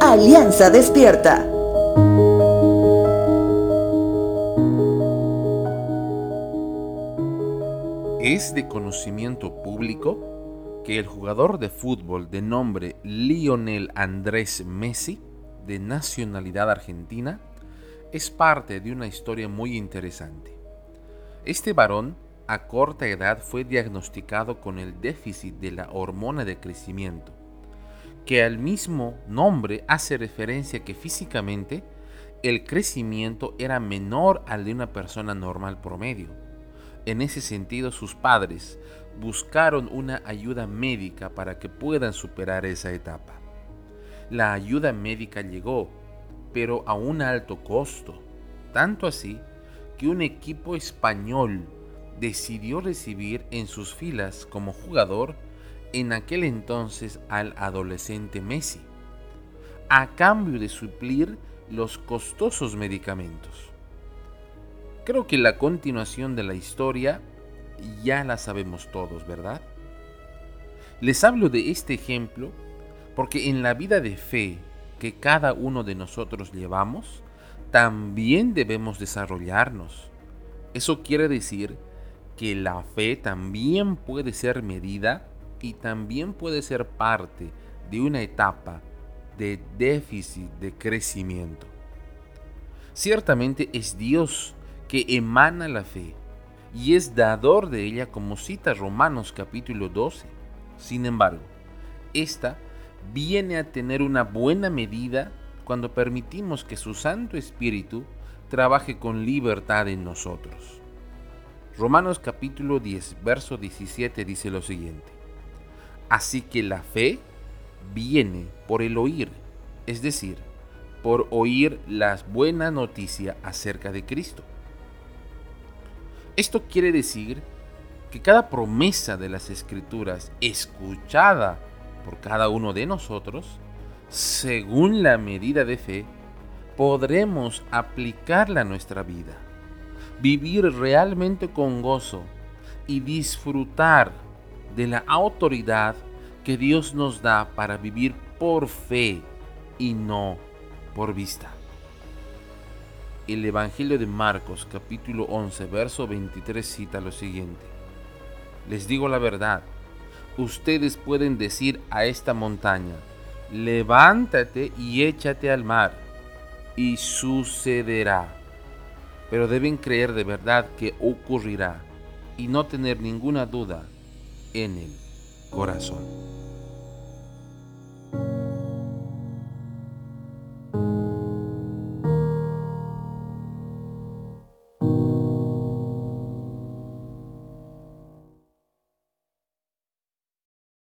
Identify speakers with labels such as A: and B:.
A: Alianza Despierta.
B: Es de conocimiento público que el jugador de fútbol de nombre Lionel Andrés Messi, de nacionalidad argentina, es parte de una historia muy interesante. Este varón a corta edad fue diagnosticado con el déficit de la hormona de crecimiento, que al mismo nombre hace referencia que físicamente el crecimiento era menor al de una persona normal promedio. En ese sentido, sus padres buscaron una ayuda médica para que puedan superar esa etapa. La ayuda médica llegó, pero a un alto costo, tanto así que un equipo español decidió recibir en sus filas como jugador en aquel entonces al adolescente Messi, a cambio de suplir los costosos medicamentos. Creo que la continuación de la historia ya la sabemos todos, ¿verdad? Les hablo de este ejemplo porque en la vida de fe que cada uno de nosotros llevamos, también debemos desarrollarnos. Eso quiere decir que la fe también puede ser medida y también puede ser parte de una etapa de déficit de crecimiento. Ciertamente es Dios que emana la fe y es dador de ella como cita Romanos capítulo 12. Sin embargo, esta viene a tener una buena medida cuando permitimos que su Santo Espíritu trabaje con libertad en nosotros. Romanos capítulo 10, verso 17 dice lo siguiente. Así que la fe viene por el oír, es decir, por oír la buena noticia acerca de Cristo. Esto quiere decir que cada promesa de las escrituras escuchada por cada uno de nosotros, según la medida de fe, podremos aplicarla a nuestra vida vivir realmente con gozo y disfrutar de la autoridad que Dios nos da para vivir por fe y no por vista. El Evangelio de Marcos capítulo 11 verso 23 cita lo siguiente. Les digo la verdad, ustedes pueden decir a esta montaña, levántate y échate al mar, y sucederá pero deben creer de verdad que ocurrirá y no tener ninguna duda en el corazón.